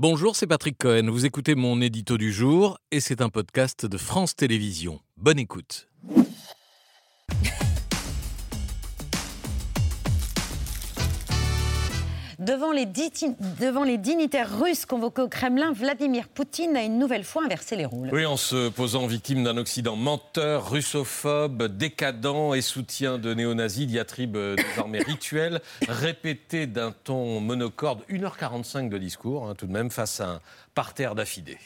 Bonjour, c'est Patrick Cohen. Vous écoutez mon édito du jour et c'est un podcast de France Télévisions. Bonne écoute. Devant les, devant les, dignitaires russes convoqués au Kremlin, Vladimir Poutine a une nouvelle fois inversé les rôles. Oui, en se posant victime d'un Occident menteur, russophobe, décadent et soutien de néo-nazis, diatribe désormais rituel, répété d'un ton monocorde, 1h45 de discours, hein, tout de même, face à un parterre d'affidés.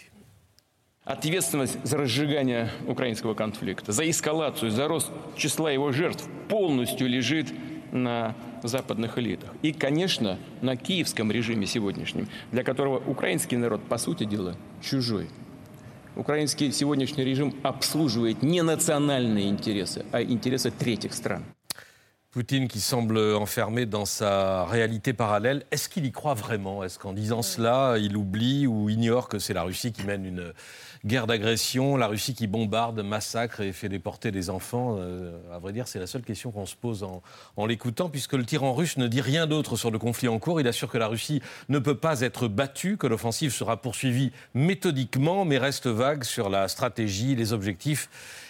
Ответственность за разжигание украинского конфликта, за эскалацию, за рост числа его жертв полностью лежит на западных элитах. И, конечно, на киевском режиме сегодняшнем, для которого украинский народ, по сути дела, чужой. Украинский сегодняшний режим обслуживает не национальные интересы, а интересы третьих стран. Poutine qui semble enfermé dans sa réalité parallèle, est-ce qu'il y croit vraiment? Est-ce qu'en disant cela, il oublie ou ignore que c'est la Russie qui mène une guerre d'agression, la Russie qui bombarde, massacre et fait déporter des enfants? Euh, À vrai dire, c'est la seule question qu'on se pose en, en l'écoutant, puisque le tyran russe ne dit rien d'autre sur le conflit en cours. Il assure que la Russie ne peut pas être battue, que l'offensive sera poursuivie méthodiquement, mais reste vague sur la stratégie, les objectifs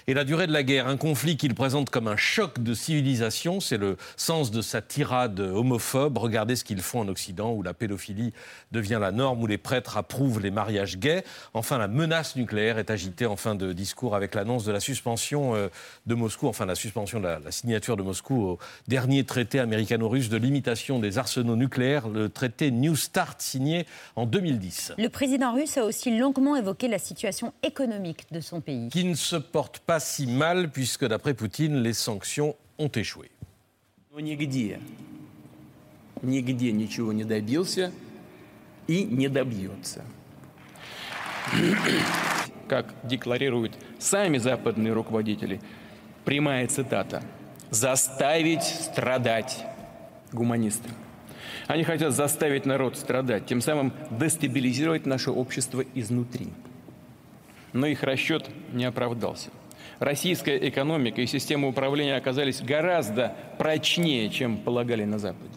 et la durée de la guerre. Un conflit qu'il présente comme un choc de civilisation, c'est le sens de sa tirade homophobe. Regardez ce qu'ils font en Occident, où la pédophilie devient la norme, où les prêtres approuvent les mariages gays. Enfin, la menace nucléaire est agitée en fin de discours avec l'annonce de la suspension euh, de Moscou, enfin la suspension de la, la signature de Moscou au dernier traité américano-russe de limitation des arsenaux nucléaires, le traité New Start signé en 2010. Le président russe a aussi longuement évoqué la situation économique de son pays. Qui ne se porte pas si mal, puisque d'après Poutine, les sanctions ont échoué. Но нигде, нигде ничего не добился и не добьется. Как декларируют сами западные руководители, прямая цитата «заставить страдать гуманисты». Они хотят заставить народ страдать, тем самым дестабилизировать наше общество изнутри. Но их расчет не оправдался. Российская экономика и система управления оказались гораздо прочнее, чем полагали на Западе.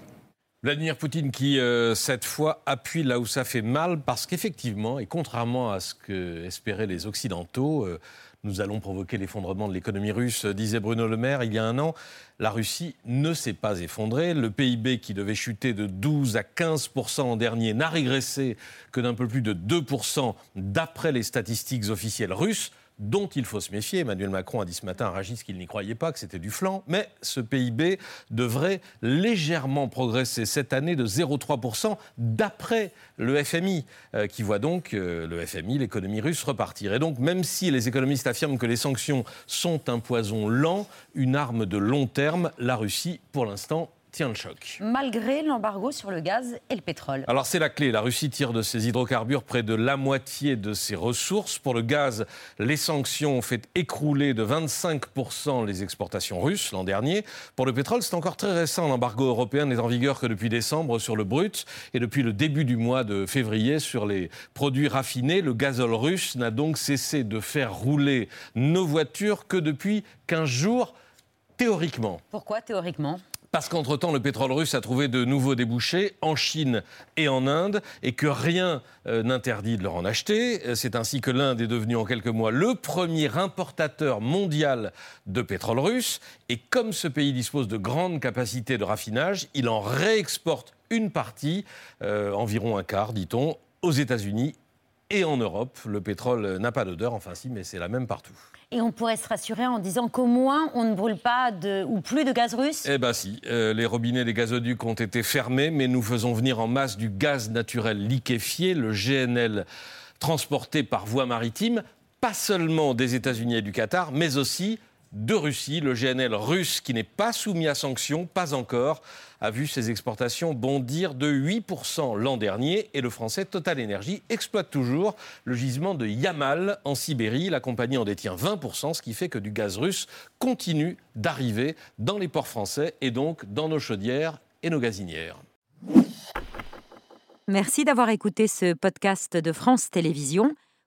Vladimir Poutine qui, euh, cette fois, appuie là où ça fait mal, parce qu'effectivement, et contrairement à ce que espéraient les Occidentaux, euh, nous allons provoquer l'effondrement de l'économie russe, disait Bruno Le Maire il y a un an. La Russie ne s'est pas effondrée. Le PIB qui devait chuter de 12 à 15 en dernier n'a régressé que d'un peu plus de 2 d'après les statistiques officielles russes dont il faut se méfier. Emmanuel Macron a dit ce matin à Ragis qu'il n'y croyait pas, que c'était du flanc, mais ce PIB devrait légèrement progresser cette année de 0,3% d'après le FMI, euh, qui voit donc euh, le FMI, l'économie russe, repartir. Et donc, même si les économistes affirment que les sanctions sont un poison lent, une arme de long terme, la Russie, pour l'instant, tient le choc. Malgré l'embargo sur le gaz et le pétrole. Alors c'est la clé. La Russie tire de ses hydrocarbures près de la moitié de ses ressources. Pour le gaz, les sanctions ont fait écrouler de 25% les exportations russes l'an dernier. Pour le pétrole, c'est encore très récent. L'embargo européen n'est en vigueur que depuis décembre sur le brut et depuis le début du mois de février sur les produits raffinés. Le gazole russe n'a donc cessé de faire rouler nos voitures que depuis 15 jours théoriquement. Pourquoi théoriquement? Parce qu'entre-temps, le pétrole russe a trouvé de nouveaux débouchés en Chine et en Inde et que rien euh, n'interdit de leur en acheter. C'est ainsi que l'Inde est devenue en quelques mois le premier importateur mondial de pétrole russe. Et comme ce pays dispose de grandes capacités de raffinage, il en réexporte une partie, euh, environ un quart, dit-on, aux États-Unis et en Europe. Le pétrole n'a pas d'odeur, enfin si, mais c'est la même partout. Et on pourrait se rassurer en disant qu'au moins on ne brûle pas de, ou plus de gaz russe? Eh bien si, euh, les robinets des gazoducs ont été fermés, mais nous faisons venir en masse du gaz naturel liquéfié, le GNL, transporté par voie maritime, pas seulement des États-Unis et du Qatar, mais aussi de Russie. Le GNL russe, qui n'est pas soumis à sanctions, pas encore, a vu ses exportations bondir de 8% l'an dernier et le français Total Energy exploite toujours le gisement de Yamal en Sibérie. La compagnie en détient 20%, ce qui fait que du gaz russe continue d'arriver dans les ports français et donc dans nos chaudières et nos gazinières. Merci d'avoir écouté ce podcast de France Télévisions.